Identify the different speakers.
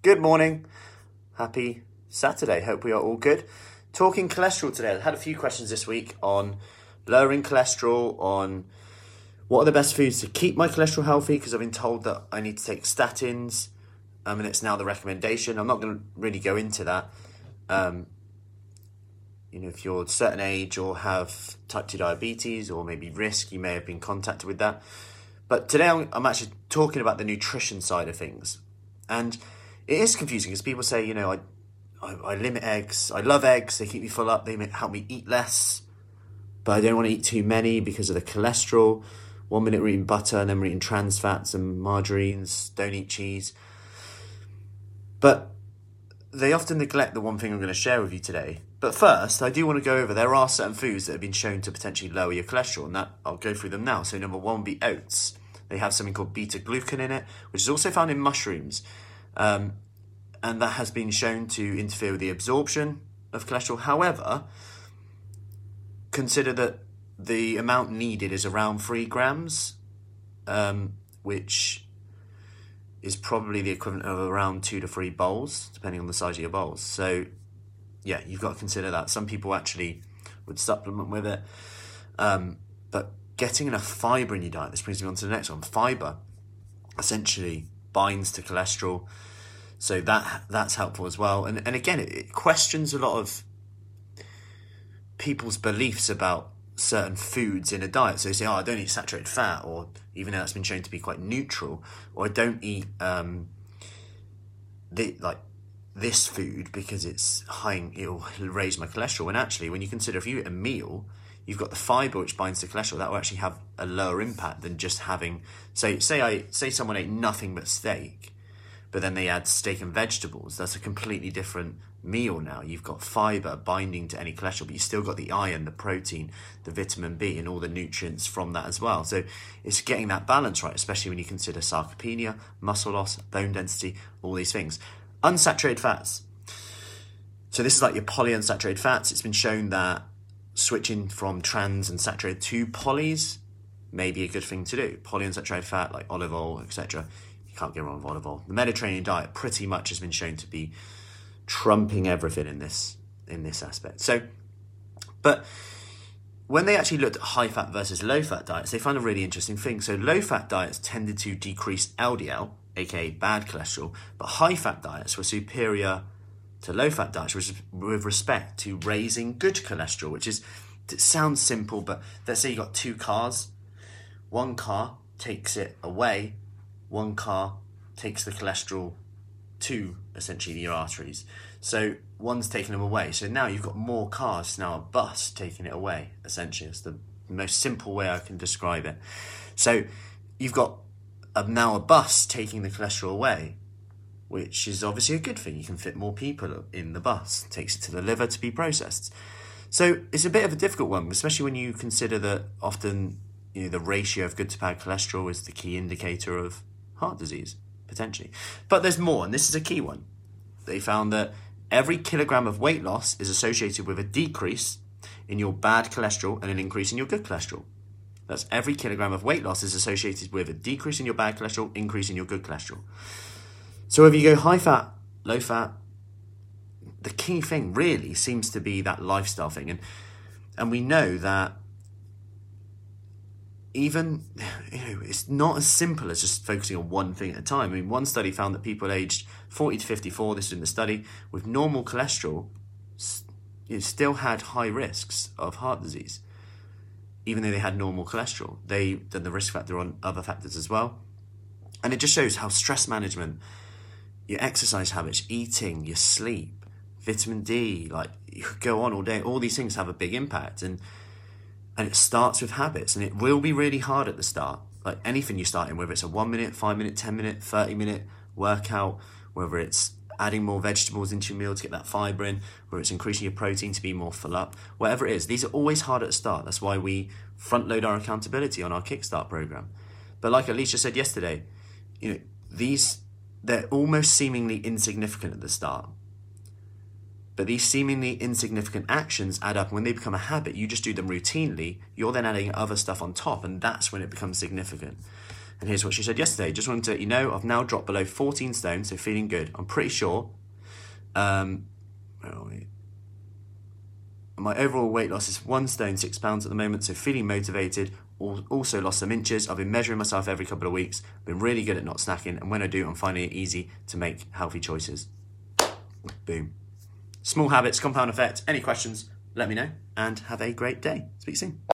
Speaker 1: Good morning. Happy Saturday. Hope we are all good. Talking cholesterol today. I had a few questions this week on lowering cholesterol, on what are the best foods to keep my cholesterol healthy, because I've been told that I need to take statins, um, and it's now the recommendation. I'm not going to really go into that. Um, you know, if you're a certain age or have type 2 diabetes or maybe risk, you may have been contacted with that. But today I'm actually talking about the nutrition side of things. And it is confusing because people say, you know, I, I, I, limit eggs. I love eggs. They keep me full up. They help me eat less. But I don't want to eat too many because of the cholesterol. One minute we're eating butter and then we're eating trans fats and margarines. Don't eat cheese. But they often neglect the one thing I'm going to share with you today. But first, I do want to go over there are certain foods that have been shown to potentially lower your cholesterol, and that I'll go through them now. So number one would be oats. They have something called beta glucan in it, which is also found in mushrooms, um, and that has been shown to interfere with the absorption of cholesterol. However, consider that the amount needed is around three grams, um, which is probably the equivalent of around two to three bowls, depending on the size of your bowls. So, yeah, you've got to consider that. Some people actually would supplement with it, um, but getting enough fiber in your diet. This brings me on to the next one. Fiber essentially binds to cholesterol, so that that's helpful as well. And and again, it, it questions a lot of people's beliefs about certain foods in a diet. So they say, "Oh, I don't eat saturated fat," or even though that's been shown to be quite neutral, or I don't eat um, the, like this food because it's high, it'll raise my cholesterol. And actually, when you consider if you eat a meal, you've got the fiber which binds to cholesterol. That will actually have a lower impact than just having. Say, say I say someone ate nothing but steak, but then they add steak and vegetables. That's a completely different meal now. You've got fiber binding to any cholesterol, but you still got the iron, the protein, the vitamin B, and all the nutrients from that as well. So it's getting that balance right, especially when you consider sarcopenia, muscle loss, bone density, all these things. Unsaturated fats. So this is like your polyunsaturated fats. It's been shown that switching from trans and saturated to polys may be a good thing to do. Polyunsaturated fat like olive oil, etc. Can't get wrong oil. The Mediterranean diet pretty much has been shown to be trumping everything in this in this aspect. So, but when they actually looked at high fat versus low fat diets, they found a really interesting thing. So, low fat diets tended to decrease LDL, aka bad cholesterol, but high fat diets were superior to low fat diets with respect to raising good cholesterol, which is it sounds simple, but let's say you got two cars, one car takes it away, one car takes the cholesterol to essentially your arteries. So one's taking them away. So now you've got more cars, now a bus taking it away, essentially. It's the most simple way I can describe it. So you've got a, now a bus taking the cholesterol away, which is obviously a good thing. You can fit more people in the bus, it takes it to the liver to be processed. So it's a bit of a difficult one, especially when you consider that often you know, the ratio of good to bad cholesterol is the key indicator of heart disease potentially. But there's more, and this is a key one. They found that every kilogram of weight loss is associated with a decrease in your bad cholesterol and an increase in your good cholesterol. That's every kilogram of weight loss is associated with a decrease in your bad cholesterol, increase in your good cholesterol. So if you go high fat, low fat, the key thing really seems to be that lifestyle thing. And and we know that even you know it's not as simple as just focusing on one thing at a time. I mean, one study found that people aged 40 to 54, this is in the study, with normal cholesterol, you know, still had high risks of heart disease, even though they had normal cholesterol. They done the risk factor on other factors as well, and it just shows how stress management, your exercise habits, eating, your sleep, vitamin D, like you could go on all day. All these things have a big impact, and and it starts with habits and it will be really hard at the start. Like anything you're starting whether it's a one minute five minute ten minute 30 minute workout whether it's adding more vegetables into your meal to get that fiber in whether it's increasing your protein to be more full up whatever it is these are always hard at the start. That's why we front load our accountability on our kickstart program. But like alicia said yesterday you know these they're almost seemingly insignificant at the start but these seemingly insignificant actions add up. When they become a habit, you just do them routinely. You're then adding other stuff on top, and that's when it becomes significant. And here's what she said yesterday. Just wanted to let you know I've now dropped below 14 stone, so feeling good. I'm pretty sure. Um? My overall weight loss is one stone, six pounds at the moment, so feeling motivated. Also lost some inches. I've been measuring myself every couple of weeks. Been really good at not snacking, and when I do, I'm finding it easy to make healthy choices. Boom. Small habits, compound effect. Any questions, let me know, and have a great day. Speak soon.